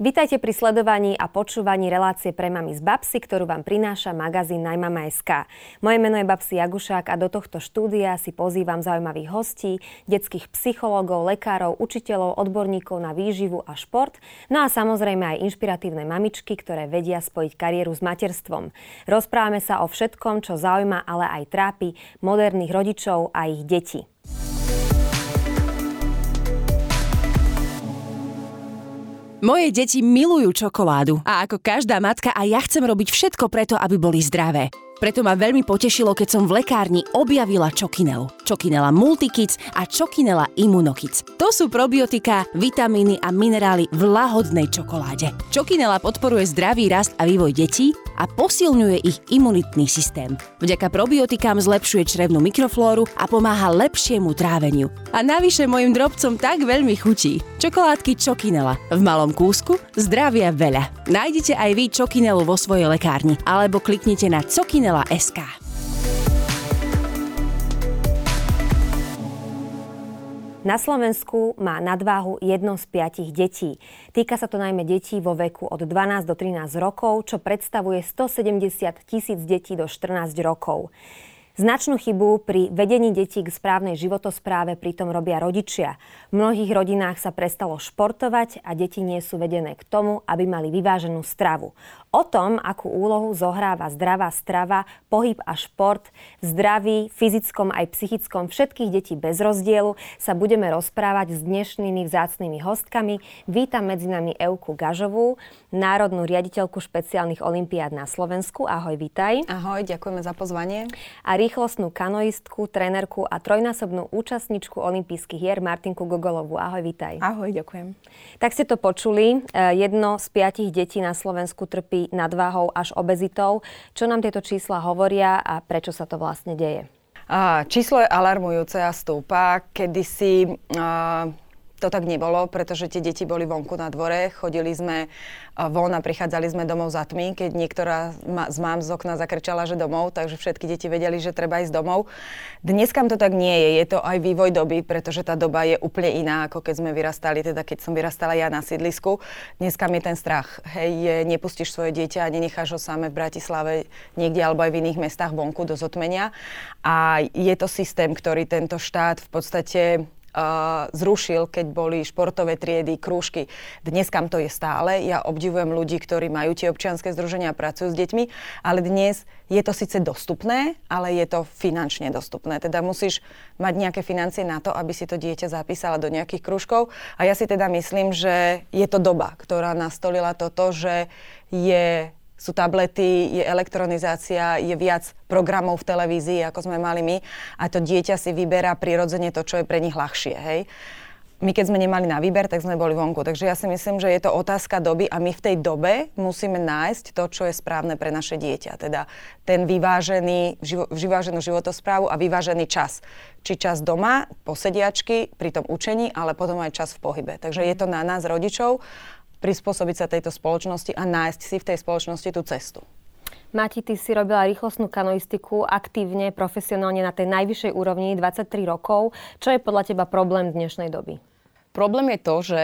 Vítajte pri sledovaní a počúvaní relácie pre mami z Babsy, ktorú vám prináša magazín Najmama.sk. Moje meno je Babsi Jagušák a do tohto štúdia si pozývam zaujímavých hostí, detských psychológov, lekárov, učiteľov, odborníkov na výživu a šport, no a samozrejme aj inšpiratívne mamičky, ktoré vedia spojiť kariéru s materstvom. Rozprávame sa o všetkom, čo zaujíma, ale aj trápi moderných rodičov a ich detí. Moje deti milujú čokoládu a ako každá matka aj ja chcem robiť všetko preto, aby boli zdravé. Preto ma veľmi potešilo, keď som v lekárni objavila Čokinelu. Čokinela Multikids a Čokinela Immunokids. To sú probiotika, vitamíny a minerály v lahodnej čokoláde. Čokinela podporuje zdravý rast a vývoj detí a posilňuje ich imunitný systém. Vďaka probiotikám zlepšuje črevnú mikroflóru a pomáha lepšiemu tráveniu. A navyše mojim drobcom tak veľmi chutí. Čokoládky Čokinela. V malom kúsku zdravia veľa. Nájdete aj vy Čokinelu vo svojej lekárni alebo kliknite na Cokinela SK. Na Slovensku má nadváhu jedno z piatich detí. Týka sa to najmä detí vo veku od 12 do 13 rokov, čo predstavuje 170 tisíc detí do 14 rokov. Značnú chybu pri vedení detí k správnej životospráve pritom robia rodičia. V mnohých rodinách sa prestalo športovať a deti nie sú vedené k tomu, aby mali vyváženú stravu. O tom, akú úlohu zohráva zdravá strava, pohyb a šport v zdraví, fyzickom aj psychickom všetkých detí bez rozdielu, sa budeme rozprávať s dnešnými vzácnými hostkami. Vítam medzi nami Euku Gažovú, národnú riaditeľku špeciálnych olimpiád na Slovensku. Ahoj, vítaj. Ahoj, ďakujeme za pozvanie. A rýchlostnú kanoistku, trenerku a trojnásobnú účastničku olympijských hier Martinku Gogolovú. Ahoj, vítaj. Ahoj, ďakujem. Tak ste to počuli. E, jedno z piatich detí na Slovensku trpí nadváhou až obezitou. Čo nám tieto čísla hovoria a prečo sa to vlastne deje? číslo je alarmujúce a stúpa. Kedysi uh, to tak nebolo, pretože tie deti boli vonku na dvore, chodili sme von a prichádzali sme domov za tmy, keď niektorá z mám z okna zakrčala, že domov, takže všetky deti vedeli, že treba ísť domov. Dnes kam to tak nie je, je to aj vývoj doby, pretože tá doba je úplne iná, ako keď sme vyrastali, teda keď som vyrastala ja na sídlisku. Dnes kam je ten strach, hej, je, nepustíš svoje dieťa a nenecháš ho samé v Bratislave niekde alebo aj v iných mestách vonku do zotmenia. A je to systém, ktorý tento štát v podstate zrušil, keď boli športové triedy, krúžky. Dnes kam to je stále. Ja obdivujem ľudí, ktorí majú tie občianske združenia a pracujú s deťmi, ale dnes je to síce dostupné, ale je to finančne dostupné. Teda musíš mať nejaké financie na to, aby si to dieťa zapísala do nejakých krúžkov. A ja si teda myslím, že je to doba, ktorá nastolila toto, že je sú tablety, je elektronizácia, je viac programov v televízii, ako sme mali my a to dieťa si vyberá prirodzene to, čo je pre nich ľahšie, hej. My keď sme nemali na výber, tak sme boli vonku. Takže ja si myslím, že je to otázka doby a my v tej dobe musíme nájsť to, čo je správne pre naše dieťa. Teda ten vyvážený, živo, vyváženú životosprávu a vyvážený čas. Či čas doma, posediačky, pri tom učení, ale potom aj čas v pohybe. Takže je to na nás, rodičov, prispôsobiť sa tejto spoločnosti a nájsť si v tej spoločnosti tú cestu. Mati, ty si robila rýchlostnú kanoistiku aktívne, profesionálne na tej najvyššej úrovni 23 rokov. Čo je podľa teba problém dnešnej doby? Problém je to, že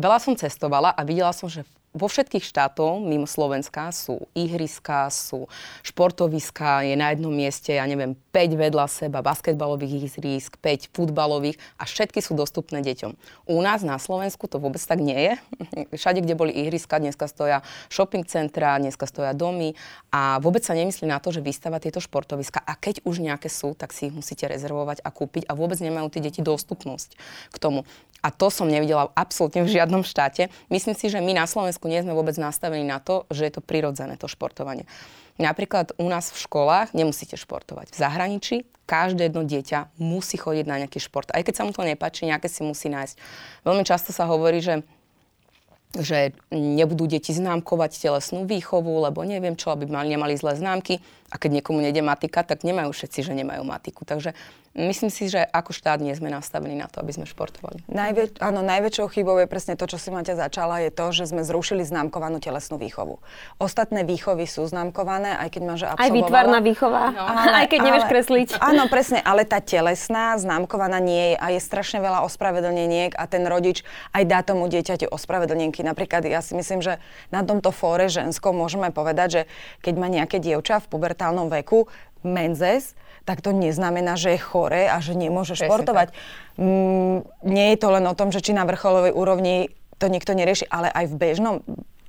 veľa som cestovala a videla som, že vo všetkých štátov mimo Slovenska sú ihriska, sú športoviska, je na jednom mieste, ja neviem, 5 vedľa seba basketbalových ihrisk, 5 futbalových a všetky sú dostupné deťom. U nás na Slovensku to vôbec tak nie je. Všade, kde boli ihriska, dneska stoja shopping centra, dneska stoja domy a vôbec sa nemyslí na to, že vystava tieto športoviska a keď už nejaké sú, tak si ich musíte rezervovať a kúpiť a vôbec nemajú tie deti dostupnosť k tomu. A to som nevidela absolútne v žiadnom štáte. Myslím si, že my na Slovensku nie sme vôbec nastavení na to, že je to prirodzené, to športovanie. Napríklad u nás v školách nemusíte športovať. V zahraničí každé jedno dieťa musí chodiť na nejaký šport. Aj keď sa mu to nepáči, nejaké si musí nájsť. Veľmi často sa hovorí, že že nebudú deti známkovať telesnú výchovu, lebo neviem čo, aby mali, nemali zlé známky. A keď niekomu nejde matika, tak nemajú všetci, že nemajú matiku. Takže myslím si, že ako štát nie sme nastavení na to, aby sme športovali. Najväč- áno, najväčšou chybou je presne to, čo si máte začala, je to, že sme zrušili známkovanú telesnú výchovu. Ostatné výchovy sú známkované, aj keď máš absolvovala. Aj výtvarná výchova, no. aj keď nevieš ale, kresliť. Áno, presne, ale tá telesná známkovaná nie je a je strašne veľa ospravedlneniek a ten rodič aj dá tomu dieťaťu ospravedlnenky. Napríklad ja si myslím, že na tomto fóre ženskom môžeme povedať, že keď má nejaké dievča v pubertálnom veku, menzes, tak to neznamená, že je chore a že nemôže Presne športovať. Mm, nie je to len o tom, že či na vrcholovej úrovni to niekto nerieši, ale aj v bežnom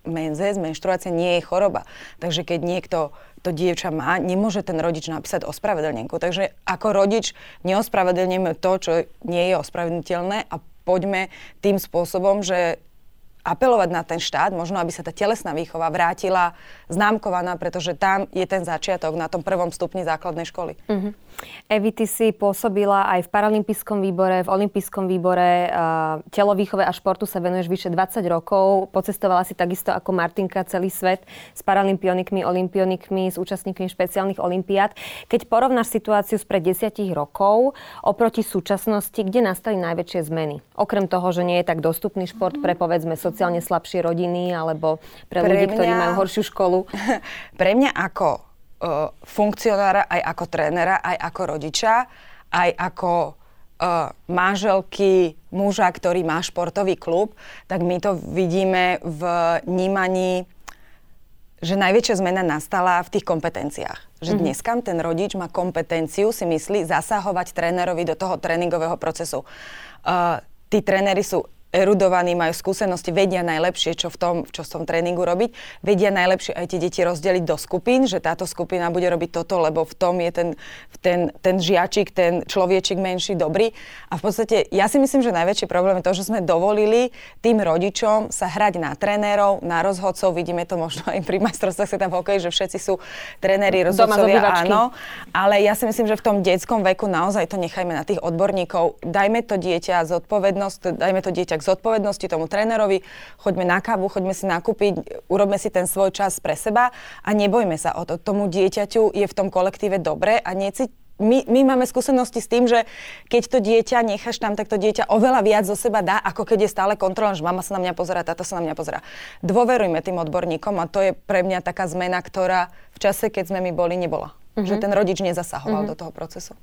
menzes, menštruácia nie je choroba. Takže keď niekto to dievča má, nemôže ten rodič napísať ospravedlnenku. Takže ako rodič neospravedlníme to, čo nie je ospravedlniteľné a poďme tým spôsobom, že apelovať na ten štát, možno aby sa tá telesná výchova vrátila známkovaná, pretože tam je ten začiatok na tom prvom stupni základnej školy. Uh-huh. Evi, ty si pôsobila aj v Paralympijskom výbore, v Olympijskom výbore, uh, telovýchove a športu sa venuješ vyše 20 rokov. Pocestovala si takisto ako Martinka celý svet s paralympionikmi, olimpionikmi, s účastníkmi špeciálnych olimpiád. Keď porovnáš situáciu spred 10 rokov oproti súčasnosti, kde nastali najväčšie zmeny? Okrem toho, že nie je tak dostupný šport pre povedzme sociálne slabšie rodiny alebo pre, pre ľudí, mňa, ktorí majú horšiu školu? Pre mňa ako uh, funkcionára, aj ako trénera, aj ako rodiča, aj ako uh, manželky muža, ktorý má športový klub, tak my to vidíme v vnímaní že najväčšia zmena nastala v tých kompetenciách. Že mm-hmm. dneska ten rodič má kompetenciu, si myslí, zasahovať trénerovi do toho tréningového procesu. Uh, tí tréneri sú erudovaní, majú skúsenosti, vedia najlepšie, čo v tom, čo v tom tréningu robiť, vedia najlepšie aj tie deti rozdeliť do skupín, že táto skupina bude robiť toto, lebo v tom je ten, ten, ten žiačik, ten človečik menší dobrý. A v podstate ja si myslím, že najväčší problém je to, že sme dovolili tým rodičom sa hrať na trénerov, na rozhodcov, vidíme to možno aj pri majstrovstvách sa tam hokej, že všetci sú tréneri, rozhodcovia, áno. Ale ja si myslím, že v tom detskom veku naozaj to nechajme na tých odborníkov. Dajme to dieťa zodpovednosť, dajme to dieťa k zodpovednosti tomu trénerovi, choďme na kávu, choďme si nakúpiť, urobme si ten svoj čas pre seba a nebojme sa o to. Tomu dieťaťu je v tom kolektíve dobre a necíť my, my máme skúsenosti s tým, že keď to dieťa necháš tam, tak to dieťa oveľa viac zo seba dá, ako keď je stále kontrolná, že mama sa na mňa pozera, táto sa na mňa pozera. Dôverujme tým odborníkom a to je pre mňa taká zmena, ktorá v čase, keď sme my boli, nebola. Mm-hmm. Že ten rodič nezasahoval mm-hmm. do toho procesu.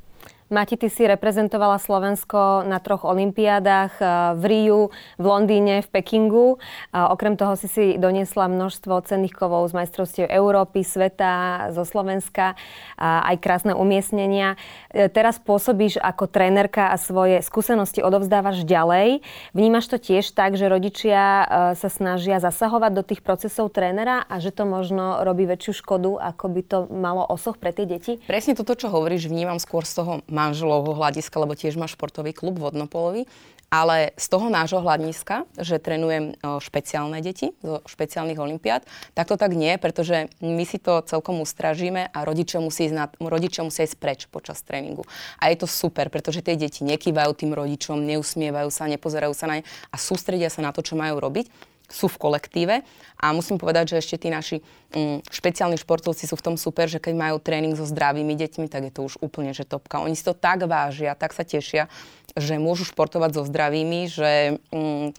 Mati, ty si reprezentovala Slovensko na troch olimpiádach eh, v Riu, v Londýne, v Pekingu. Okrem toho si si doniesla množstvo cenných kovov z majstrovstiev Európy, sveta, zo Slovenska, a aj krásne umiestnenia. Eh, teraz pôsobíš ako trénerka a svoje skúsenosti odovzdávaš ďalej. Vnímaš to tiež tak, že rodičia eh, sa snažia zasahovať do tých procesov trénera a že to možno robí väčšiu škodu, ako by to malo osoch pre tie deti? Presne toto, čo hovoríš, vnímam skôr z toho manželovho hľadiska, lebo tiež má športový klub vodnopolový. Ale z toho nášho hľadiska, že trénujem špeciálne deti zo špeciálnych olimpiád, tak to tak nie, pretože my si to celkom ustražíme a rodičia musí, ísť na, rodičia musia ísť preč počas tréningu. A je to super, pretože tie deti nekývajú tým rodičom, neusmievajú sa, nepozerajú sa na ne a sústredia sa na to, čo majú robiť sú v kolektíve a musím povedať, že ešte tí naši um, špeciálni športovci sú v tom super, že keď majú tréning so zdravými deťmi, tak je to už úplne že topka. Oni si to tak vážia, tak sa tešia, že môžu športovať so zdravými, že um,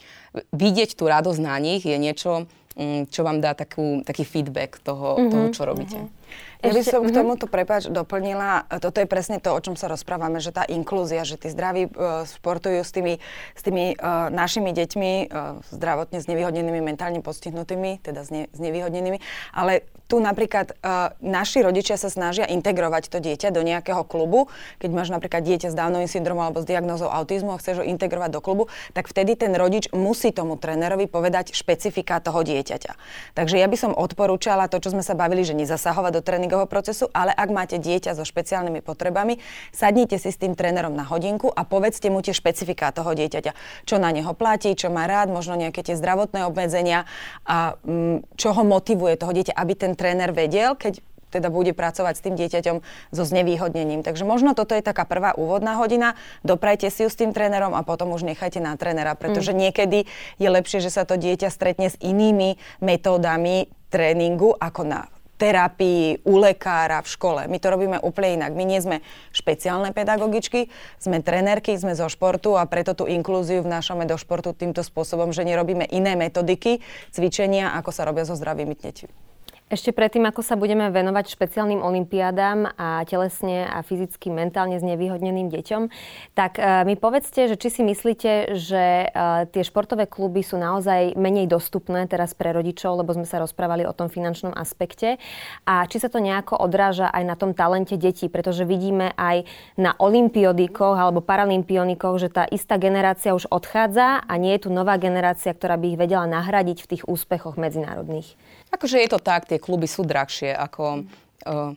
vidieť tú radosť na nich je niečo, um, čo vám dá takú, taký feedback toho, mm-hmm. toho čo robíte. Mm-hmm. Ja by som k mhm. tomuto, prepáč, doplnila, toto je presne to, o čom sa rozprávame, že tá inklúzia, že tí zdraví uh, sportujú s tými, s tými uh, našimi deťmi, uh, zdravotne znevýhodnenými, mentálne postihnutými, teda znevýhodnenými, ale tu napríklad uh, naši rodičia sa snažia integrovať to dieťa do nejakého klubu. Keď máš napríklad dieťa s Downovým syndromom alebo s diagnózou autizmu a chceš ho integrovať do klubu, tak vtedy ten rodič musí tomu trénerovi povedať špecifika toho dieťaťa. Takže ja by som odporúčala to, čo sme sa bavili, že nezasahovať do tréningového procesu, ale ak máte dieťa so špeciálnymi potrebami, sadnite si s tým trénerom na hodinku a povedzte mu tie špecifika toho dieťaťa. Čo na neho platí, čo má rád, možno nejaké tie zdravotné obmedzenia a mm, čo ho motivuje toho dieťa, aby ten tréner vedel, keď teda bude pracovať s tým dieťaťom so znevýhodnením. Takže možno toto je taká prvá úvodná hodina, doprajte si ju s tým trénerom a potom už nechajte na trénera, pretože mm. niekedy je lepšie, že sa to dieťa stretne s inými metódami tréningu ako na terapii, u lekára, v škole. My to robíme úplne inak. My nie sme špeciálne pedagogičky, sme trenérky, sme zo športu a preto tú inklúziu vnášame do športu týmto spôsobom, že nerobíme iné metodiky, cvičenia, ako sa robia so zdravými deťmi. Ešte predtým, ako sa budeme venovať špeciálnym olimpiádám a telesne a fyzicky, mentálne znevýhodneným deťom, tak uh, mi povedzte, že či si myslíte, že uh, tie športové kluby sú naozaj menej dostupné teraz pre rodičov, lebo sme sa rozprávali o tom finančnom aspekte a či sa to nejako odráža aj na tom talente detí, pretože vidíme aj na olimpiodikoch alebo paralympionikoch, že tá istá generácia už odchádza a nie je tu nová generácia, ktorá by ich vedela nahradiť v tých úspechoch medzinárodných. Akože je to tak, tie kluby sú drahšie ako... Uh,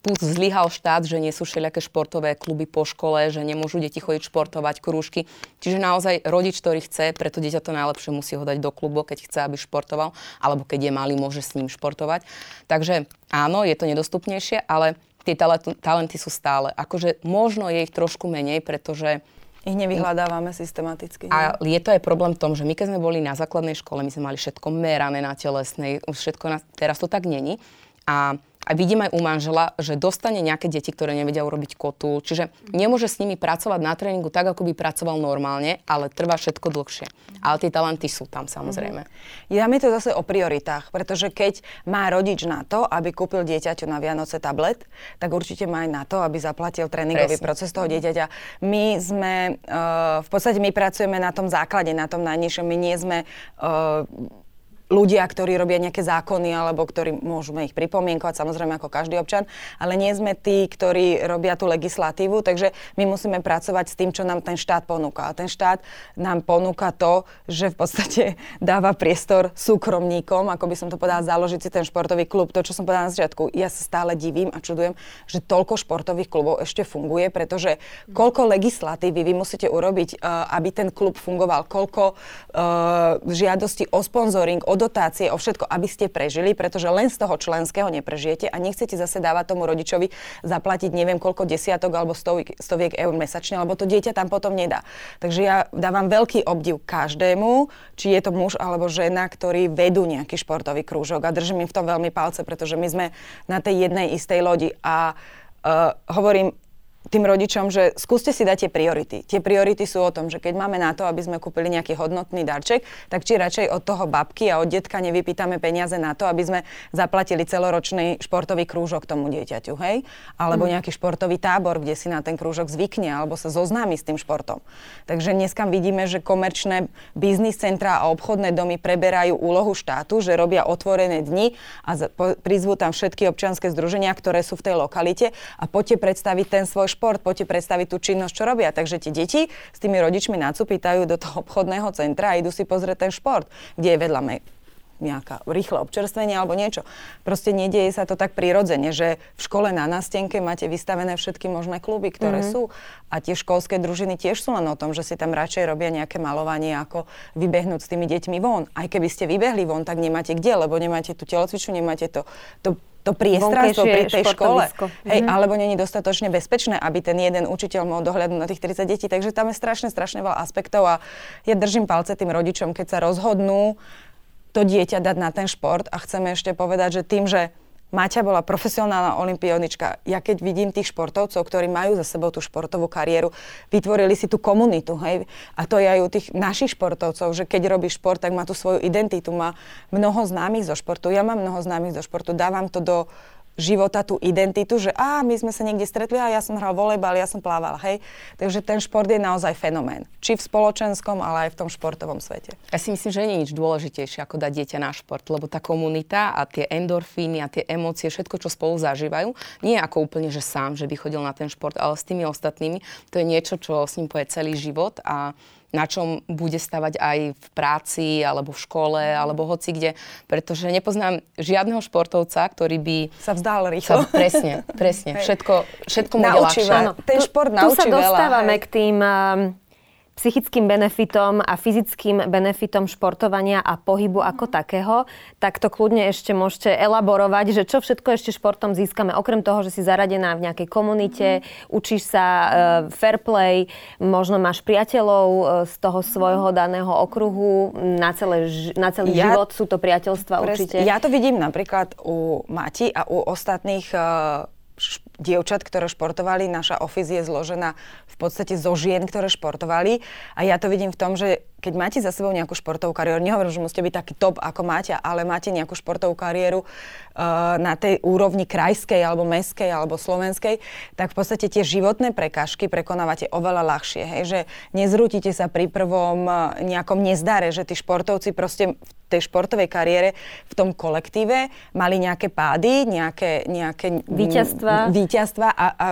tu zlyhal štát, že nie sú všelijaké športové kluby po škole, že nemôžu deti chodiť športovať, krúžky. Čiže naozaj rodič, ktorý chce, preto dieťa to najlepšie musí ho dať do klubu, keď chce, aby športoval, alebo keď je malý, môže s ním športovať. Takže áno, je to nedostupnejšie, ale tie talenty sú stále. Akože možno je ich trošku menej, pretože ich nevyhľadávame systematicky. A je to aj problém v tom, že my keď sme boli na základnej škole, my sme mali všetko merané na telesnej, všetko na, teraz to tak není. A a vidím aj u manžela, že dostane nejaké deti, ktoré nevedia urobiť kotu. Čiže nemôže s nimi pracovať na tréningu tak, ako by pracoval normálne, ale trvá všetko dlhšie. Ale tie talenty sú tam samozrejme. Mm-hmm. Ja mi to zase o prioritách, pretože keď má rodič na to, aby kúpil dieťaťu na Vianoce tablet, tak určite má aj na to, aby zaplatil tréningový Presne. proces toho dieťaťa. My sme, uh, v podstate my pracujeme na tom základe, na tom najnižšom. My nie sme uh, ľudia, ktorí robia nejaké zákony alebo ktorí môžeme ich pripomienkovať, samozrejme ako každý občan, ale nie sme tí, ktorí robia tú legislatívu, takže my musíme pracovať s tým, čo nám ten štát ponúka. A ten štát nám ponúka to, že v podstate dáva priestor súkromníkom, ako by som to povedala, založiť si ten športový klub. To, čo som povedala na začiatku, ja sa stále divím a čudujem, že toľko športových klubov ešte funguje, pretože koľko legislatívy vy musíte urobiť, uh, aby ten klub fungoval, koľko uh, žiadostí o sponzoring, o dotácie, o všetko, aby ste prežili, pretože len z toho členského neprežijete a nechcete zase dávať tomu rodičovi zaplatiť neviem koľko desiatok alebo stoviek, stoviek eur mesačne, lebo to dieťa tam potom nedá. Takže ja dávam veľký obdiv každému, či je to muž alebo žena, ktorí vedú nejaký športový krúžok a držím im v tom veľmi palce, pretože my sme na tej jednej istej lodi a uh, hovorím, tým rodičom, že skúste si dať tie priority. Tie priority sú o tom, že keď máme na to, aby sme kúpili nejaký hodnotný darček, tak či radšej od toho babky a od detka nevypýtame peniaze na to, aby sme zaplatili celoročný športový krúžok tomu dieťaťu, hej? Alebo mm. nejaký športový tábor, kde si na ten krúžok zvykne, alebo sa zoznámi s tým športom. Takže dneska vidíme, že komerčné biznis centra a obchodné domy preberajú úlohu štátu, že robia otvorené dni a prizvú tam všetky občianske združenia, ktoré sú v tej lokalite a poďte predstaviť ten svoj šport, poďte predstaviť tú činnosť, čo robia. Takže tie deti s tými rodičmi nacupitajú do toho obchodného centra a idú si pozrieť ten šport, kde je vedľa nejaká rýchle občerstvenie alebo niečo. Proste nedieje sa to tak prirodzene, že v škole na nástenke máte vystavené všetky možné kluby, ktoré mm-hmm. sú. A tie školské družiny tiež sú len o tom, že si tam radšej robia nejaké malovanie, ako vybehnúť s tými deťmi von. Aj keby ste vybehli von, tak nemáte kde, lebo nemáte tú telocviču, nemáte to, to to priestranstvo pri tej škole. Hej, mm-hmm. alebo není dostatočne bezpečné, aby ten jeden učiteľ mohol dohľadnúť na tých 30 detí. Takže tam je strašne, strašne veľa aspektov a ja držím palce tým rodičom, keď sa rozhodnú to dieťa dať na ten šport a chceme ešte povedať, že tým, že Maťa bola profesionálna olimpionička. Ja keď vidím tých športovcov, ktorí majú za sebou tú športovú kariéru, vytvorili si tú komunitu, hej. A to je aj u tých našich športovcov, že keď robí šport, tak má tú svoju identitu, má mnoho známych zo športu. Ja mám mnoho známych zo športu, dávam to do života tú identitu, že a my sme sa niekde stretli a ja som hral volejbal, ja som plával, hej. Takže ten šport je naozaj fenomén. Či v spoločenskom, ale aj v tom športovom svete. Ja si myslím, že nie je nič dôležitejšie ako dať dieťa na šport, lebo tá komunita a tie endorfíny a tie emócie, všetko, čo spolu zažívajú, nie je ako úplne, že sám, že by chodil na ten šport, ale s tými ostatnými, to je niečo, čo s ním poje celý život a na čom bude stavať aj v práci, alebo v škole, alebo hoci kde. Pretože nepoznám žiadneho športovca, ktorý by... Sa vzdal rýchlo. Sa, presne, presne. Všetko, všetko mu je ľahšie. Ten šport naučí Tu sa dostávame veľa, k tým um, psychickým benefitom a fyzickým benefitom športovania a pohybu ako mhm. takého, tak to kľudne ešte môžete elaborovať, že čo všetko ešte športom získame, okrem toho, že si zaradená v nejakej komunite, mm. učíš sa uh, fair play, možno máš priateľov uh, z toho svojho daného okruhu, na, celé, na celý ja, život sú to priateľstva presne, určite. Ja to vidím napríklad u Mati a u ostatných uh, dievčat, ktoré športovali. Naša office je zložená v podstate zo žien, ktoré športovali. A ja to vidím v tom, že keď máte za sebou nejakú športovú kariéru, nehovorím, že musíte byť taký top ako máte, ale máte nejakú športovú kariéru uh, na tej úrovni krajskej alebo meskej alebo slovenskej, tak v podstate tie životné prekážky prekonávate oveľa ľahšie. Hej? Že nezrútite sa pri prvom uh, nejakom nezdare, že tí športovci proste v tej športovej kariére v tom kolektíve mali nejaké pády, nejaké, nejaké víťazstva, víťazstva a, a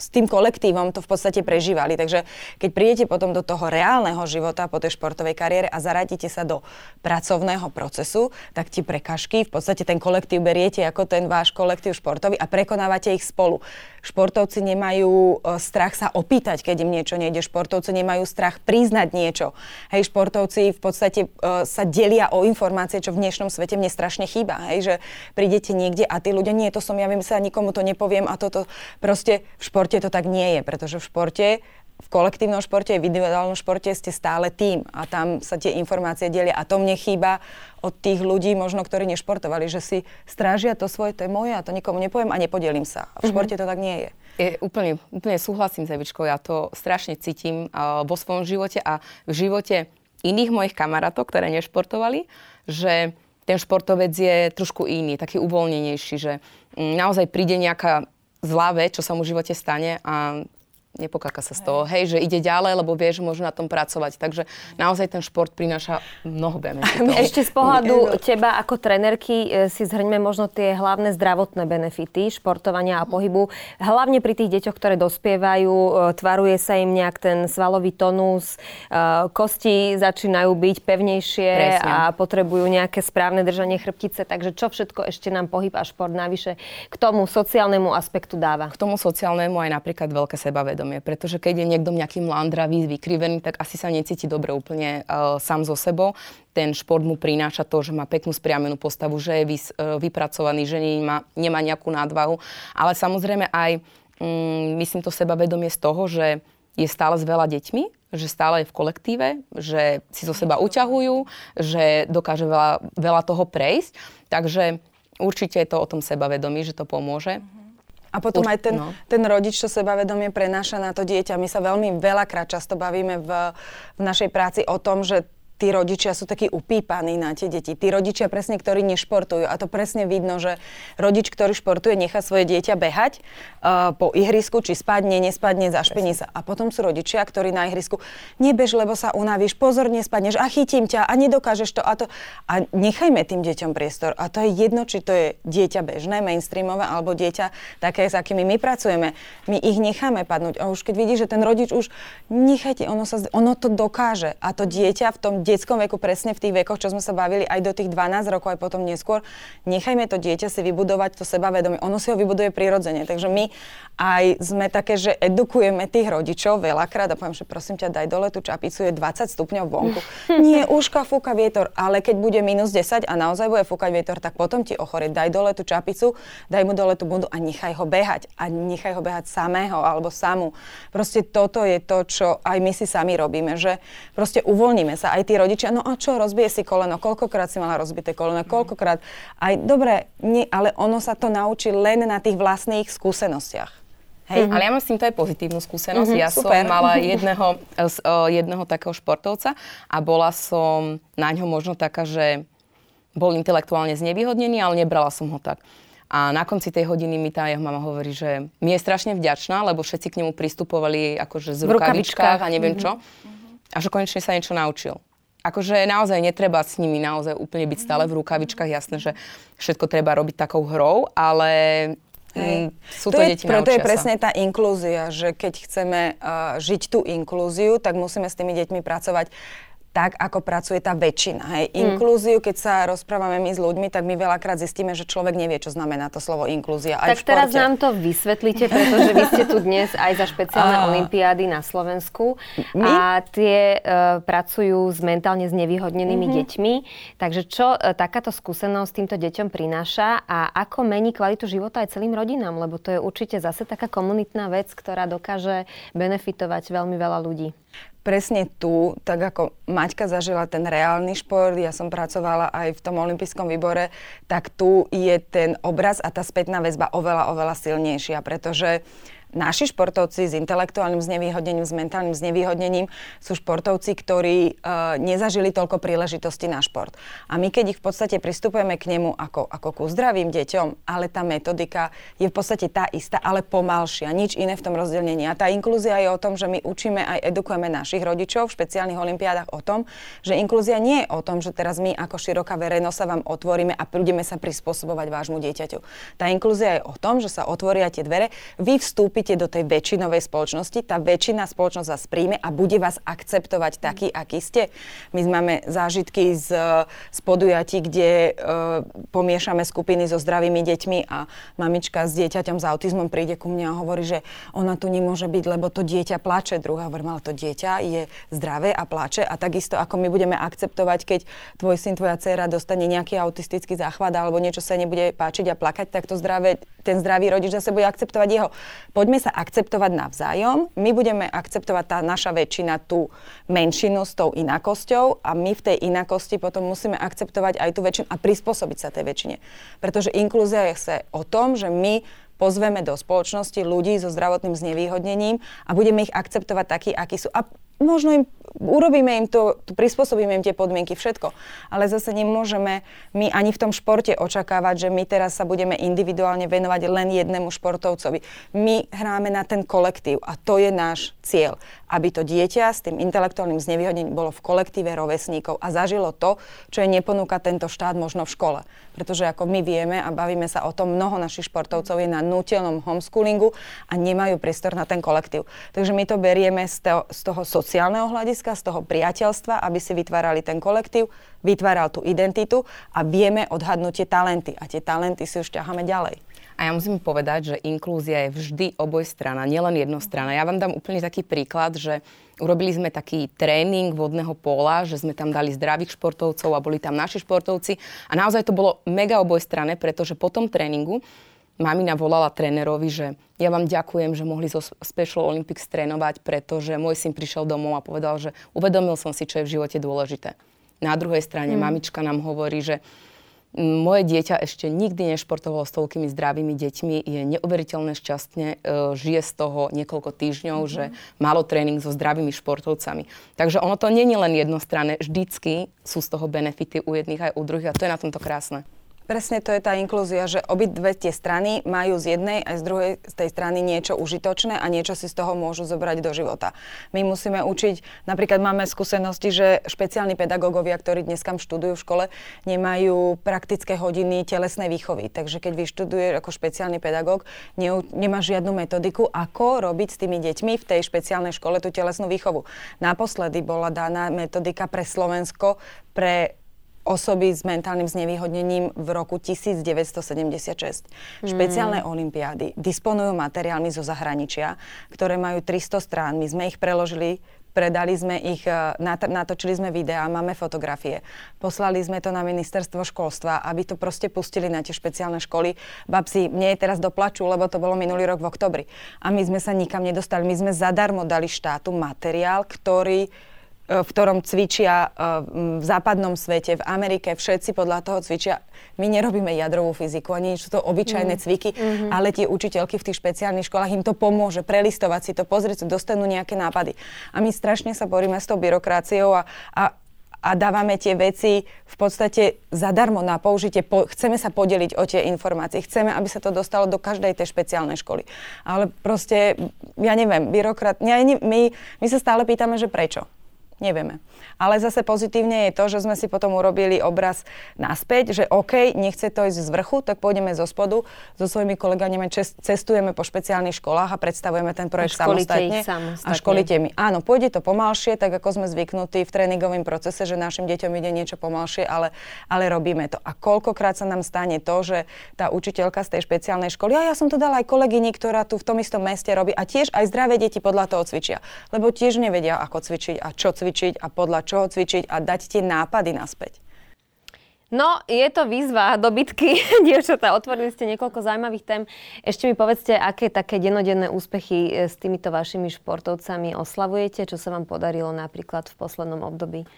s tým kolektívom to v podstate prežívali. Takže keď prídete potom do toho reálneho života po tej športovej kariére a zaradíte sa do pracovného procesu, tak ti prekažky, v podstate ten kolektív beriete ako ten váš kolektív športový a prekonávate ich spolu. Športovci nemajú e, strach sa opýtať, keď im niečo nejde. Športovci nemajú strach priznať niečo. Hej, športovci v podstate uh, sa delia o informácie, čo v dnešnom svete mne strašne chýba. Hej, že prídete niekde a tí ľudia, nie, to som ja, viem sa, nikomu to nepoviem a toto proste v športe to tak nie je, pretože v športe v kolektívnom športe, v individuálnom športe ste stále tým a tam sa tie informácie delia a to mne chýba od tých ľudí, možno ktorí nešportovali, že si strážia to svoje, to je moje a to nikomu nepoviem a nepodelím sa. A v mhm. športe mm-hmm. to tak nie je. je úplne, úplne súhlasím s Evičkou, ja to strašne cítim uh, vo svojom živote a v živote iných mojich kamarátov, ktoré nešportovali, že ten športovec je trošku iný, taký uvoľnenejší, že um, naozaj príde nejaká zlá vec, čo sa mu v živote stane a nepokáka sa z toho, hej, že ide ďalej, lebo vie, že môže na tom pracovať. Takže naozaj ten šport prináša mnoho benefitov. Ešte z pohľadu teba ako trenerky e, si zhrňme možno tie hlavné zdravotné benefity športovania a pohybu. Hlavne pri tých deťoch, ktoré dospievajú, e, tvaruje sa im nejak ten svalový tonus, e, kosti začínajú byť pevnejšie Presne. a potrebujú nejaké správne držanie chrbtice. Takže čo všetko ešte nám pohyb a šport navyše k tomu sociálnemu aspektu dáva? K tomu sociálnemu aj napríklad veľké sebavedomie sebavedomie, pretože keď je niekto nejaký mlandravý, vykrivený, tak asi sa necíti dobre úplne uh, sám so sebou. Ten šport mu prináša to, že má peknú spriamenú postavu, že je vys, uh, vypracovaný, že nemá, nemá nejakú nadvahu. Ale samozrejme aj, um, myslím to sebavedomie z toho, že je stále s veľa deťmi, že stále je v kolektíve, že si zo seba uťahujú, že dokáže veľa, veľa toho prejsť. Takže určite je to o tom sebavedomí, že to pomôže. Mm-hmm. A potom Už, aj ten, no. ten rodič, čo sebavedomie prenáša na to dieťa. My sa veľmi veľakrát často bavíme v, v našej práci o tom, že tí rodičia sú takí upípaní na tie deti. Tí rodičia presne, ktorí nešportujú. A to presne vidno, že rodič, ktorý športuje, nechá svoje dieťa behať uh, po ihrisku, či spadne, nespadne, zašpiní sa. A potom sú rodičia, ktorí na ihrisku nebež, lebo sa unavíš, pozor, nespadneš a chytím ťa a nedokážeš to a to. A nechajme tým deťom priestor. A to je jedno, či to je dieťa bežné, mainstreamové, alebo dieťa také, s akými my pracujeme. My ich necháme padnúť. A už keď vidíš, že ten rodič už nechajte, ono, sa, ono to dokáže. A to dieťa v tom detskom veku, presne v tých vekoch, čo sme sa bavili aj do tých 12 rokov, aj potom neskôr, nechajme to dieťa si vybudovať to sebavedomie. Ono si ho vybuduje prirodzene. Takže my aj sme také, že edukujeme tých rodičov veľakrát a poviem, že prosím ťa, daj dole tú čapicu, je 20 stupňov vonku. Nie, uška fúka vietor, ale keď bude minus 10 a naozaj bude fúkať vietor, tak potom ti ochorie. Daj dole tú čapicu, daj mu dole tú bundu a nechaj ho behať. A nechaj ho behať samého alebo samú. Proste toto je to, čo aj my si sami robíme, že proste uvoľníme sa. Aj tí rodičia, no a čo, rozbije si koleno, koľkokrát si mala rozbité koleno, koľkokrát. Aj dobre, nie, ale ono sa to naučí len na tých vlastných skúsenostiach. Hej, mm-hmm. ale ja mám s týmto aj pozitívnu skúsenosť. Mm-hmm, ja super. som mala jedného, jedného takého športovca a bola som na ňo možno taká, že bol intelektuálne znevýhodnený, ale nebrala som ho tak. A na konci tej hodiny mi tá jeho mama hovorí, že mi je strašne vďačná, lebo všetci k nemu pristupovali akože z rukavičkách a neviem mm-hmm. čo. A že konečne sa niečo naučil akože naozaj netreba s nimi naozaj úplne byť stále v rukavičkách. Jasné, že všetko treba robiť takou hrou, ale Hej. Mm, sú to, to je, deti Preto je presne tá inklúzia, že keď chceme uh, žiť tú inklúziu, tak musíme s tými deťmi pracovať tak, ako pracuje tá väčšina. Hej. Mm. Inklúziu, keď sa rozprávame my s ľuďmi, tak my veľakrát zistíme, že človek nevie, čo znamená to slovo inklúzia. Aj tak teraz nám to vysvetlíte, pretože vy ste tu dnes aj za špeciálne a... olimpiády na Slovensku my? a tie uh, pracujú s mentálne znevýhodnenými mm-hmm. deťmi. Takže čo uh, takáto skúsenosť týmto deťom prináša a ako mení kvalitu života aj celým rodinám? Lebo to je určite zase taká komunitná vec, ktorá dokáže benefitovať veľmi veľa ľudí presne tu, tak ako Maťka zažila ten reálny šport, ja som pracovala aj v tom olympijskom výbore, tak tu je ten obraz a tá spätná väzba oveľa, oveľa silnejšia, pretože naši športovci s intelektuálnym znevýhodnením, s mentálnym znevýhodnením sú športovci, ktorí uh, nezažili toľko príležitostí na šport. A my keď ich v podstate pristupujeme k nemu ako, ako ku zdravým deťom, ale tá metodika je v podstate tá istá, ale pomalšia, nič iné v tom rozdelení. A tá inklúzia je o tom, že my učíme aj edukujeme našich rodičov v špeciálnych olimpiádach o tom, že inklúzia nie je o tom, že teraz my ako široká verejnosť sa vám otvoríme a budeme sa prispôsobovať vášmu dieťaťu. Tá inklúzia je o tom, že sa otvoria tie dvere, vy vstúpite vstúpite do tej väčšinovej spoločnosti, tá väčšina spoločnosť vás príjme a bude vás akceptovať taký, aký ste. My máme zážitky z, z podujatí, kde uh, pomiešame skupiny so zdravými deťmi a mamička s dieťaťom s autizmom príde ku mne a hovorí, že ona tu nemôže byť, lebo to dieťa plače. Druhá hovorí, ale to dieťa je zdravé a plače a takisto ako my budeme akceptovať, keď tvoj syn, tvoja dcéra dostane nejaký autistický záchvat alebo niečo sa nebude páčiť a plakať, tak to zdravé, ten zdravý rodič zase bude akceptovať jeho. Poď poďme sa akceptovať navzájom. My budeme akceptovať tá naša väčšina tú menšinu s tou inakosťou a my v tej inakosti potom musíme akceptovať aj tú väčšinu a prispôsobiť sa tej väčšine. Pretože inklúzia je sa o tom, že my pozveme do spoločnosti ľudí so zdravotným znevýhodnením a budeme ich akceptovať takí, akí sú. A možno im urobíme im to, prispôsobíme im tie podmienky, všetko. Ale zase nemôžeme my ani v tom športe očakávať, že my teraz sa budeme individuálne venovať len jednému športovcovi. My hráme na ten kolektív a to je náš cieľ. Aby to dieťa s tým intelektuálnym znevýhodnením bolo v kolektíve rovesníkov a zažilo to, čo je neponúka tento štát možno v škole. Pretože ako my vieme a bavíme sa o tom, mnoho našich športovcov je na nutelnom homeschoolingu a nemajú priestor na ten kolektív. Takže my to berieme z toho, z toho sociálneho hľadiska, z toho priateľstva, aby si vytvárali ten kolektív, vytváral tú identitu a vieme odhadnúť tie talenty. A tie talenty si už ťaháme ďalej. A ja musím povedať, že inklúzia je vždy obojstrana, nielen jednostrana. Ja vám dám úplne taký príklad, že urobili sme taký tréning vodného pola, že sme tam dali zdravých športovcov a boli tam naši športovci. A naozaj to bolo mega obojstranné, pretože po tom tréningu mamina volala trénerovi, že ja vám ďakujem, že mohli zo Special Olympics trénovať, pretože môj syn prišiel domov a povedal, že uvedomil som si, čo je v živote dôležité. Na druhej strane mm. mamička nám hovorí, že moje dieťa ešte nikdy nešportovalo s toľkými zdravými deťmi, je neuveriteľne šťastne, e, žije z toho niekoľko týždňov, mm-hmm. že malo tréning so zdravými športovcami. Takže ono to je len jednostranné, vždycky sú z toho benefity u jedných aj u druhých a to je na tomto krásne. Presne to je tá inklúzia, že obidve tie strany majú z jednej aj z druhej z tej strany niečo užitočné a niečo si z toho môžu zobrať do života. My musíme učiť, napríklad máme skúsenosti, že špeciálni pedagógovia, ktorí dnes kam študujú v škole, nemajú praktické hodiny telesnej výchovy. Takže keď vyštuduje ako špeciálny pedagóg, ne, nemá žiadnu metodiku, ako robiť s tými deťmi v tej špeciálnej škole tú telesnú výchovu. Naposledy bola daná metodika pre Slovensko pre osoby s mentálnym znevýhodnením v roku 1976. Hmm. Špeciálne olimpiády disponujú materiálmi zo zahraničia, ktoré majú 300 strán. My sme ich preložili predali sme ich, e, natočili sme videá, máme fotografie. Poslali sme to na ministerstvo školstva, aby to proste pustili na tie špeciálne školy. Babsi, mne je teraz doplaču, lebo to bolo minulý rok v oktobri. A my sme sa nikam nedostali. My sme zadarmo dali štátu materiál, ktorý v ktorom cvičia eh, v západnom svete, v Amerike, všetci podľa toho cvičia. My nerobíme jadrovú fyziku, ani sú to obyčajné mm. cviky, mm-hmm. ale tie učiteľky v tých špeciálnych školách im to pomôže prelistovať si to, pozrieť dostanú nejaké nápady. A my strašne sa boríme s tou byrokraciou a, a a dávame tie veci v podstate zadarmo na použitie. Po, chceme sa podeliť o tie informácie. Chceme, aby sa to dostalo do každej tej špeciálnej školy. Ale proste, ja neviem, byrokrat... Ja, my, my sa stále pýtame, že prečo Nevieme. Ale zase pozitívne je to, že sme si potom urobili obraz naspäť, že OK, nechce to ísť z vrchu, tak pôjdeme zo spodu. So svojimi kolegami cestujeme po špeciálnych školách a predstavujeme ten projekt a samostatne. samostatne. A školíte mi. Áno, pôjde to pomalšie, tak ako sme zvyknutí v tréningovom procese, že našim deťom ide niečo pomalšie, ale, ale robíme to. A koľkokrát sa nám stane to, že tá učiteľka z tej špeciálnej školy, a ja som to dala aj kolegyni, ktorá tu v tom istom meste robí a tiež aj zdravé deti podľa toho cvičia. Lebo tiež nevedia, ako cvičiť a čo cvičiť a podľa čoho cvičiť a dať tie nápady naspäť. No, je to výzva do bitky, dievčatá. Otvorili ste niekoľko zaujímavých tém. Ešte mi povedzte, aké také denodenné úspechy e, s týmito vašimi športovcami oslavujete? Čo sa vám podarilo napríklad v poslednom období?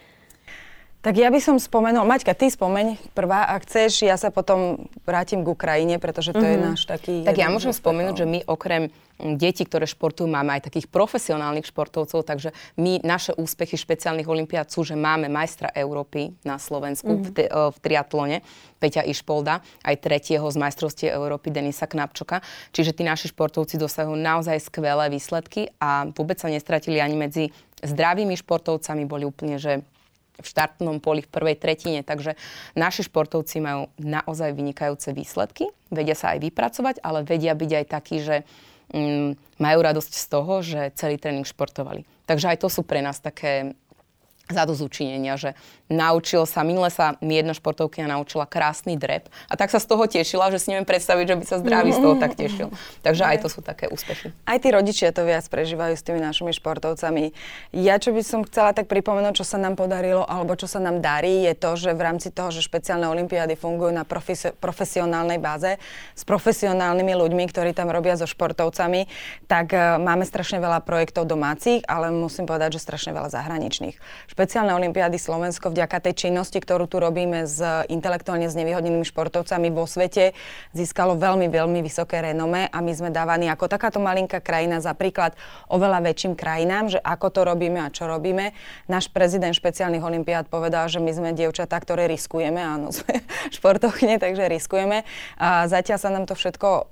Tak ja by som spomenul, Maťka, ty spomeň prvá, ak chceš, ja sa potom vrátim k Ukrajine, pretože to mm-hmm. je mhm. náš taký... Tak ja môžem spomenúť, že my okrem detí, ktoré športujú, máme aj takých profesionálnych športovcov, takže my, naše úspechy špeciálnych olimpiád sú, že máme majstra Európy na Slovensku mm-hmm. v, te, v triatlone, Peťa Išpolda, aj tretieho z majstrovstie Európy Denisa Knapčoka. Čiže tí naši športovci dosahujú naozaj skvelé výsledky a vôbec sa nestratili ani medzi zdravými športovcami, boli úplne, že v štartnom poli v prvej tretine. Takže naši športovci majú naozaj vynikajúce výsledky, vedia sa aj vypracovať, ale vedia byť aj takí, že mm, majú radosť z toho, že celý tréning športovali. Takže aj to sú pre nás také zadozučinenia, že naučil sa, minule sa mi jedna športovkyňa naučila krásny drep a tak sa z toho tešila, že si neviem predstaviť, že by sa zdravý z toho tak tešil. Takže aj to sú také úspechy. Aj tí rodičia to viac prežívajú s tými našimi športovcami. Ja, čo by som chcela tak pripomenúť, čo sa nám podarilo alebo čo sa nám darí, je to, že v rámci toho, že špeciálne olimpiády fungujú na profes- profesionálnej báze s profesionálnymi ľuďmi, ktorí tam robia so športovcami, tak uh, máme strašne veľa projektov domácich, ale musím povedať, že strašne veľa zahraničných špeciálne olimpiády Slovensko vďaka tej činnosti, ktorú tu robíme s intelektuálne znevýhodnenými športovcami vo svete, získalo veľmi, veľmi vysoké renome a my sme dávaní ako takáto malinká krajina za príklad oveľa väčším krajinám, že ako to robíme a čo robíme. Náš prezident špeciálnych olimpiád povedal, že my sme dievčatá, ktoré riskujeme, áno, sme športovne, takže riskujeme. A zatiaľ sa nám to všetko um,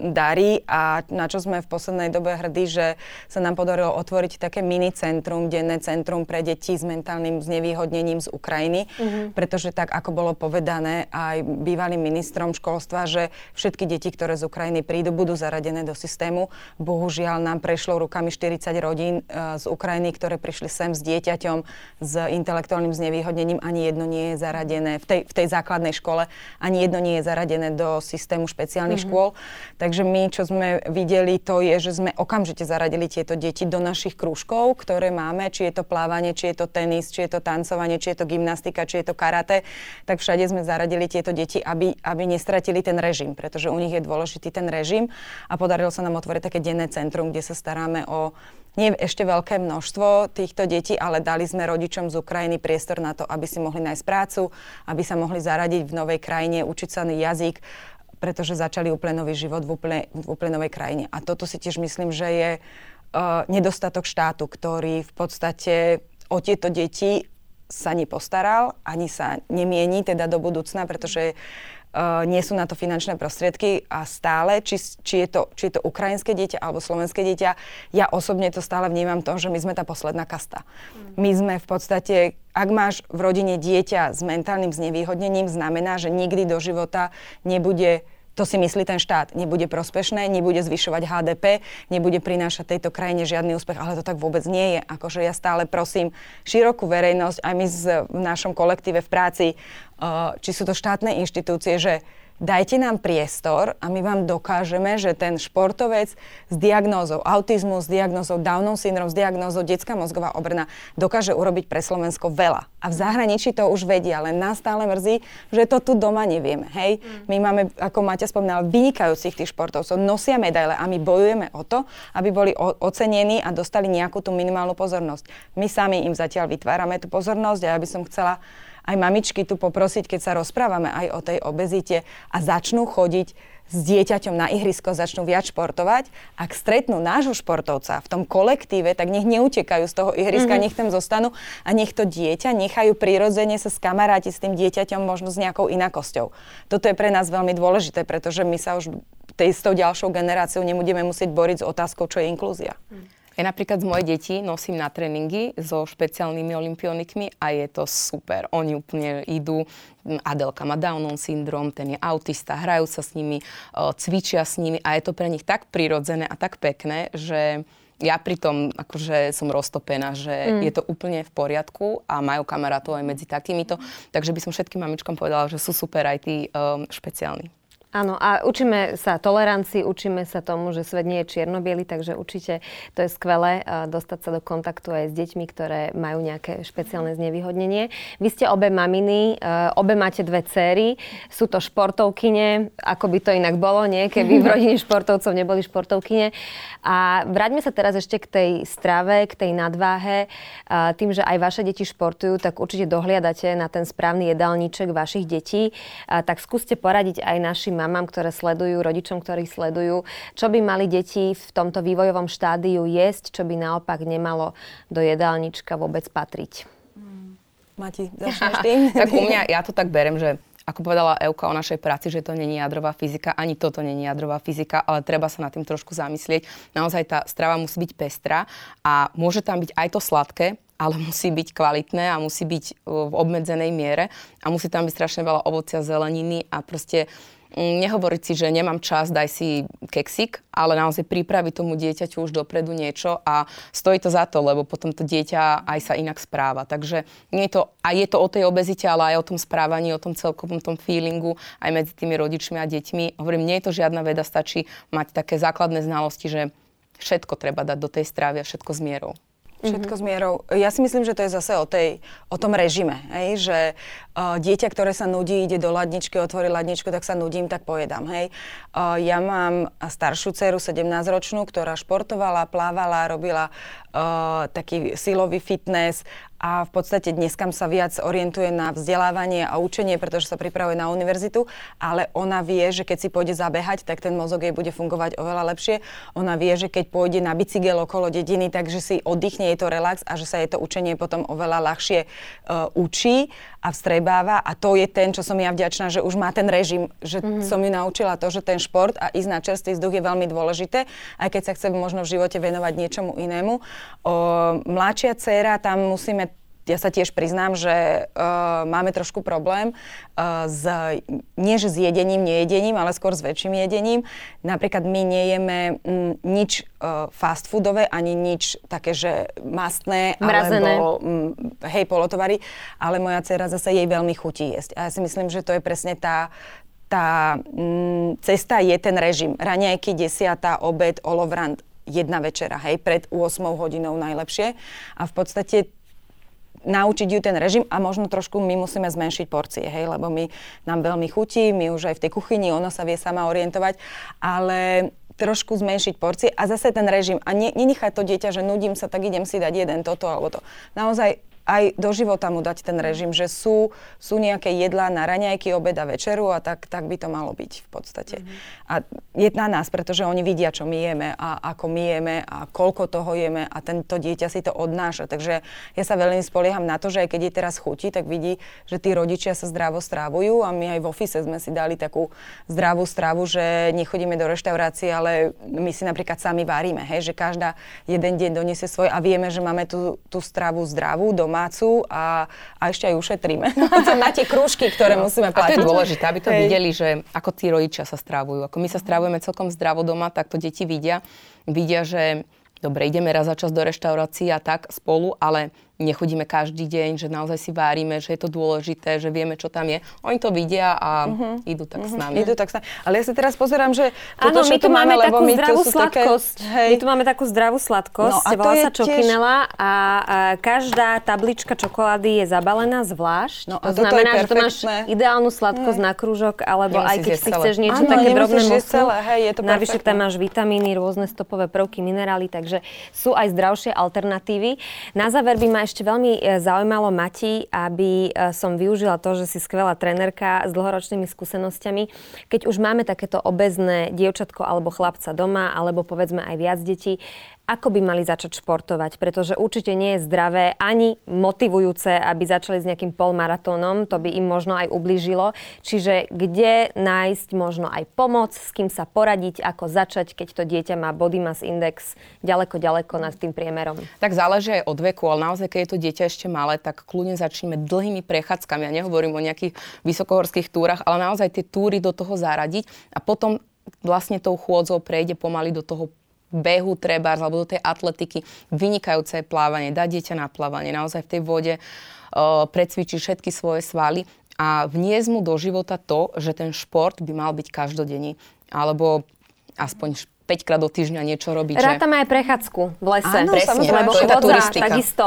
darí a na čo sme v poslednej dobe hrdí, že sa nám podarilo otvoriť také mini centrum, denné centrum pre deti deti s mentálnym znevýhodnením z Ukrajiny, mm-hmm. pretože tak, ako bolo povedané aj bývalým ministrom školstva, že všetky deti, ktoré z Ukrajiny prídu, budú zaradené do systému. Bohužiaľ nám prešlo rukami 40 rodín uh, z Ukrajiny, ktoré prišli sem s dieťaťom s intelektuálnym znevýhodnením. Ani jedno nie je zaradené v tej, v tej základnej škole, ani jedno nie je zaradené do systému špeciálnych mm-hmm. škôl. Takže my, čo sme videli, to je, že sme okamžite zaradili tieto deti do našich krúžkov, ktoré máme, či je to plávanie, či je to tenis, či je to tancovanie, či je to gymnastika, či je to karate, tak všade sme zaradili tieto deti, aby, aby nestratili ten režim, pretože u nich je dôležitý ten režim a podarilo sa nám otvoriť také denné centrum, kde sa staráme o nie ešte veľké množstvo týchto detí, ale dali sme rodičom z Ukrajiny priestor na to, aby si mohli nájsť prácu, aby sa mohli zaradiť v novej krajine, učiť sa jazyk, pretože začali úplne nový život v úplne, v úplne novej krajine. A toto si tiež myslím, že je uh, nedostatok štátu, ktorý v podstate o tieto deti sa nepostaral, ani sa nemieni teda do budúcna, pretože uh, nie sú na to finančné prostriedky a stále, či, či, je to, či je to ukrajinské dieťa alebo slovenské dieťa, ja osobne to stále vnímam to, že my sme tá posledná kasta. Mm. My sme v podstate, ak máš v rodine dieťa s mentálnym znevýhodnením, znamená, že nikdy do života nebude to si myslí ten štát. Nebude prospešné, nebude zvyšovať HDP, nebude prinášať tejto krajine žiadny úspech, ale to tak vôbec nie je. Akože ja stále prosím širokú verejnosť, aj my v našom kolektíve v práci, uh, či sú to štátne inštitúcie, že dajte nám priestor a my vám dokážeme, že ten športovec s diagnózou autizmu, s diagnózou Downov syndrom, s diagnózou detská mozgová obrna dokáže urobiť pre Slovensko veľa. A v zahraničí to už vedia, ale nás stále mrzí, že to tu doma nevieme. Hej? Mm. My máme, ako Maťa spomínala, vynikajúcich tých športovcov, nosia medaile a my bojujeme o to, aby boli o- ocenení a dostali nejakú tú minimálnu pozornosť. My sami im zatiaľ vytvárame tú pozornosť a ja by som chcela aj mamičky tu poprosiť, keď sa rozprávame aj o tej obezite a začnú chodiť s dieťaťom na ihrisko, začnú viac športovať. Ak stretnú nášho športovca v tom kolektíve, tak nech neutekajú z toho ihriska, mm-hmm. nech tam zostanú a nech to dieťa nechajú prirodzene sa skamarátiť s tým dieťaťom možno s nejakou inakosťou. Toto je pre nás veľmi dôležité, pretože my sa už tej, s tou ďalšou generáciou nebudeme musieť boriť s otázkou, čo je inklúzia. Mm. Ja napríklad z moje deti nosím na tréningy so špeciálnymi olimpionikmi a je to super. Oni úplne idú, Adelka má Downov syndrom, ten je autista, hrajú sa s nimi, cvičia s nimi a je to pre nich tak prirodzené a tak pekné, že ja pritom akože som roztopená, že mm. je to úplne v poriadku a majú kamarátov aj medzi takýmito. Takže by som všetkým mamičkom povedala, že sú super aj tí um, špeciálni. Áno, a učíme sa tolerancii, učíme sa tomu, že svet nie je čierno takže určite to je skvelé dostať sa do kontaktu aj s deťmi, ktoré majú nejaké špeciálne znevýhodnenie. Vy ste obe maminy, e, obe máte dve céry, sú to športovkyne, ako by to inak bolo, nie? Keby v rodine športovcov neboli športovkyne. A vráťme sa teraz ešte k tej strave, k tej nadváhe. Tým, že aj vaše deti športujú, tak určite dohliadate na ten správny jedálniček vašich detí. Tak skúste poradiť aj našim mamám, ktoré sledujú, rodičom, ktorí sledujú, čo by mali deti v tomto vývojovom štádiu jesť, čo by naopak nemalo do jedálnička vôbec patriť. Mati, tým? tak u mňa, ja to tak berem, že ako povedala Euka o našej práci, že to není jadrová fyzika, ani toto není jadrová fyzika, ale treba sa nad tým trošku zamyslieť. Naozaj tá strava musí byť pestrá a môže tam byť aj to sladké, ale musí byť kvalitné a musí byť v obmedzenej miere a musí tam byť strašne veľa ovocia, zeleniny a proste Mm, nehovoriť si, že nemám čas, daj si keksik, ale naozaj pripraviť tomu dieťaťu už dopredu niečo a stojí to za to, lebo potom to dieťa aj sa inak správa. Takže nie je to, a je to o tej obezite, ale aj o tom správaní, o tom celkovom tom feelingu aj medzi tými rodičmi a deťmi. Hovorím, nie je to žiadna veda, stačí mať také základné znalosti, že všetko treba dať do tej stravy a všetko s mierou. Všetko mm-hmm. s mierou. Ja si myslím, že to je zase o, tej, o tom režime, hej? že uh, dieťa, ktoré sa nudí, ide do ladničky, otvorí ladničku, tak sa nudím, tak pojedám. Hej? Uh, ja mám staršiu dceru, 17-ročnú, ktorá športovala, plávala, robila uh, taký silový fitness a v podstate dneska sa viac orientuje na vzdelávanie a učenie, pretože sa pripravuje na univerzitu, ale ona vie, že keď si pôjde zabehať, tak ten mozog jej bude fungovať oveľa lepšie. Ona vie, že keď pôjde na bicykel okolo dediny, takže si oddychne, je to relax a že sa jej to učenie potom oveľa ľahšie uh, učí a vstrebáva a to je ten, čo som ja vďačná, že už má ten režim, že mm-hmm. som ju naučila to, že ten šport a ísť na čerstvý vzduch je veľmi dôležité, aj keď sa chce možno v živote venovať niečomu inému. O, mladšia dcéra, tam musíme ja sa tiež priznám, že uh, máme trošku problém uh, s, nie že s jedením, nejedením, ale skôr s väčším jedením. Napríklad my nejeme mm, nič uh, fast foodové, ani nič také, že mastné, Mrazené. alebo mm, hej, polotovary, ale moja dcera zase jej veľmi chutí jesť. A ja si myslím, že to je presne tá, tá mm, cesta je ten režim. Raňajky, desiata, obed, olovrant, jedna večera, hej, pred 8 hodinou najlepšie. A v podstate naučiť ju ten režim a možno trošku my musíme zmenšiť porcie, hej, lebo my nám veľmi chutí, my už aj v tej kuchyni, ona sa vie sama orientovať, ale trošku zmenšiť porcie a zase ten režim a ne, nenechať to dieťa, že nudím sa, tak idem si dať jeden toto alebo to. Naozaj aj do života mu dať ten režim, že sú, sú nejaké jedlá na raňajky, obeda, večeru a tak, tak by to malo byť v podstate. Mm-hmm. A je na nás, pretože oni vidia, čo my jeme a ako my jeme a koľko toho jeme a tento dieťa si to odnáša. Takže ja sa veľmi spolieham na to, že aj keď je teraz chutí, tak vidí, že tí rodičia sa zdravo strávujú a my aj v office sme si dali takú zdravú stravu, že nechodíme do reštaurácie, ale my si napríklad sami varíme, hej, že každá jeden deň doniesie svoj a vieme, že máme tú, tú stravu zdravú doma domácu a, a ešte aj ušetríme. na tie krúžky, ktoré no. musíme platiť. A to je dôležité, aby to Hej. videli, že ako tí rodičia sa strávujú. Ako my sa strávujeme celkom zdravo doma, tak to deti vidia. Vidia, že dobre, ideme raz za čas do reštaurácií a tak spolu, ale nechodíme každý deň, že naozaj si várime, že je to dôležité, že vieme, čo tam je. Oni to vidia a uh-huh. idú tak uh-huh. s mhm. nami. Idú tak s nami. Ale ja sa teraz pozerám, že toto, Áno, my tu máme, máme takú my zdravú sladkosť. Hej. My tu máme takú zdravú sladkosť, no, volá sa čokinela tiež... a, a každá tablička čokolády je zabalená zvlášť. No, to znamená, to že to máš ideálnu sladkosť hej. na krúžok, alebo Nemusí aj keď si chceš niečo Áno, také drobné je to Navyše tam máš vitamíny, rôzne stopové prvky, minerály, takže sú aj zdravšie alternatívy. Na záver by ma ešte veľmi e, zaujímalo Mati, aby e, som využila to, že si skvelá trenerka s dlhoročnými skúsenosťami. Keď už máme takéto obezné dievčatko alebo chlapca doma, alebo povedzme aj viac detí, ako by mali začať športovať, pretože určite nie je zdravé ani motivujúce, aby začali s nejakým polmaratónom, to by im možno aj ublížilo. Čiže kde nájsť možno aj pomoc, s kým sa poradiť, ako začať, keď to dieťa má body mass index ďaleko, ďaleko nad tým priemerom. Tak záleží aj od veku, ale naozaj, keď je to dieťa ešte malé, tak kľudne začneme dlhými prechádzkami. Ja nehovorím o nejakých vysokohorských túrach, ale naozaj tie túry do toho zaradiť a potom vlastne tou chôdzou prejde pomaly do toho behu treba, alebo do tej atletiky, vynikajúce plávanie, dať dieťa na plávanie, naozaj v tej vode uh, precvičiť všetky svoje svaly a vniesť mu do života to, že ten šport by mal byť každodenný, alebo aspoň 5 krát do týždňa niečo robiť. Rátame že... aj prechádzku v lese. Áno, presne, lebo chôdza takisto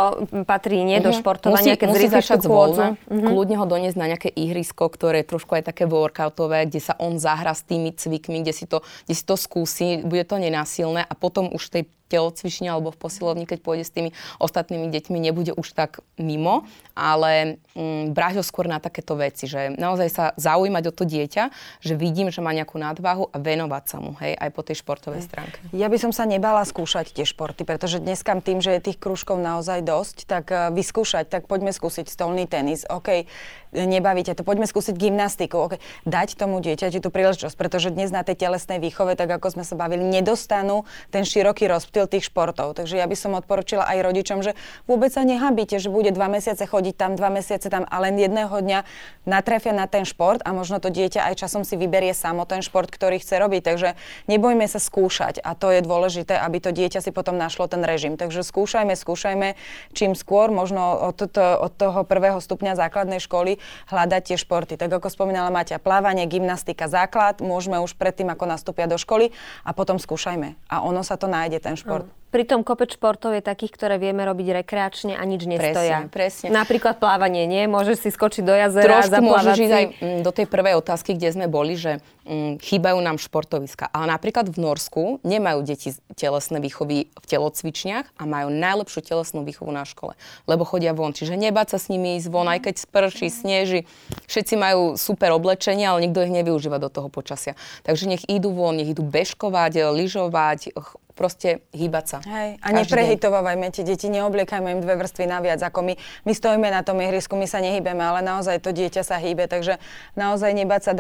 patrí nie do mhm. športovania, musí, keď musí začať zvolna, uh-huh. kľudne ho doniesť na nejaké ihrisko, ktoré je trošku aj také workoutové, kde sa on zahra s tými cvikmi, kde si to, kde si to skúsi, bude to nenásilné a potom už tej telocvični alebo v posilovni, keď pôjde s tými ostatnými deťmi, nebude už tak mimo, ale mm, brať ho skôr na takéto veci, že naozaj sa zaujímať o to dieťa, že vidím, že má nejakú nadváhu a venovať sa mu, hej, aj po tej športovej stránke. Ja by som sa nebala skúšať tie športy, pretože dneska tým, že je tých krúžkov naozaj dosť, tak uh, vyskúšať, tak poďme skúsiť stolný tenis, OK, nebavíte to, poďme skúsiť gymnastiku, OK, dať tomu dieťaťu tú príležitosť, pretože dnes na tej telesnej výchove, tak ako sme sa bavili, nedostanú ten široký rozptyl tých športov. Takže ja by som odporúčila aj rodičom, že vôbec sa nehabíte, že bude dva mesiace chodiť tam, dva mesiace tam a len jedného dňa natrefia na ten šport a možno to dieťa aj časom si vyberie samo ten šport, ktorý chce robiť. Takže nebojme sa skúšať a to je dôležité, aby to dieťa si potom našlo ten režim. Takže skúšajme, skúšajme čím skôr, možno od, to, od toho prvého stupňa základnej školy hľadať tie športy. Tak ako spomínala Maťa, plávanie, gymnastika, základ, môžeme už predtým, ako nastúpia do školy a potom skúšajme. A ono sa to nájde, ten šport. Pritom kopec športov je takých, ktoré vieme robiť rekreačne a nič nestoja. Presne, presne. Napríklad plávanie, nie? Môžeš si skočiť do jazera Trošku a môžeš ísť aj mm, do tej prvej otázky, kde sme boli, že mm, chýbajú nám športoviska. Ale napríklad v Norsku nemajú deti telesné výchovy v telocvičniach a majú najlepšiu telesnú výchovu na škole, lebo chodia von. Čiže nebáť sa s nimi ísť von, aj keď sprší, sneží. Všetci majú super oblečenie, ale nikto ich nevyužíva do toho počasia. Takže nech idú von, nech idú bežkovať, lyžovať, proste hýbať sa. Hej. A neprehitovávajme tie deti, neobliekajme im dve vrstvy naviac, ako my. My stojíme na tom ihrisku, my sa nehybeme, ale naozaj to dieťa sa hýbe, takže naozaj nebať sa,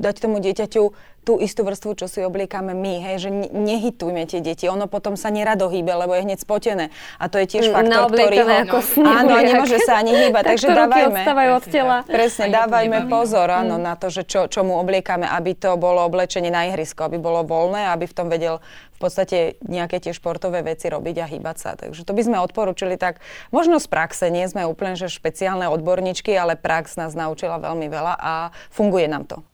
dať tomu dieťaťu tú istú vrstvu, čo si obliekame my, hej, že nehitujme tie deti. Ono potom sa nerado hýbe, lebo je hneď spotené. A to je tiež mm, faktor, ktorý ho... Ako no, áno, nemôže sa ani hýbať, takže dávajme... od tela. Presne, dávajme pozor áno, mm. na to, že čo, čo mu obliekame, aby to bolo oblečenie na ihrisko, aby bolo voľné, aby v tom vedel v podstate nejaké tie športové veci robiť a hýbať sa. Takže to by sme odporúčili tak, možno z praxe, nie sme úplne že špeciálne odborníčky, ale prax nás naučila veľmi veľa a funguje nám to.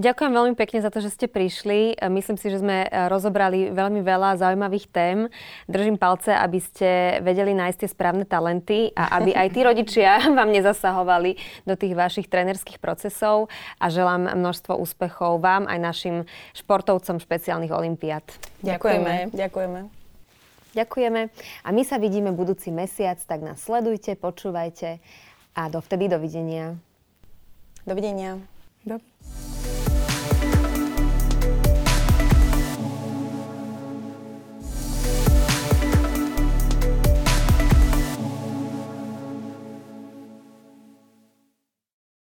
Ďakujem veľmi pekne za to, že ste prišli. Myslím si, že sme eh, rozobrali veľmi veľa zaujímavých tém. Držím palce, aby ste vedeli nájsť tie správne talenty a aby aj tí rodičia vám nezasahovali do tých vašich trénerských procesov a želám množstvo úspechov vám aj našim športovcom špeciálnych olimpiád. Ďakujeme. Ďakujeme. Ďakujeme. A my sa vidíme budúci mesiac, tak nás sledujte, počúvajte a dovtedy. Dovidenia. Dovidenia.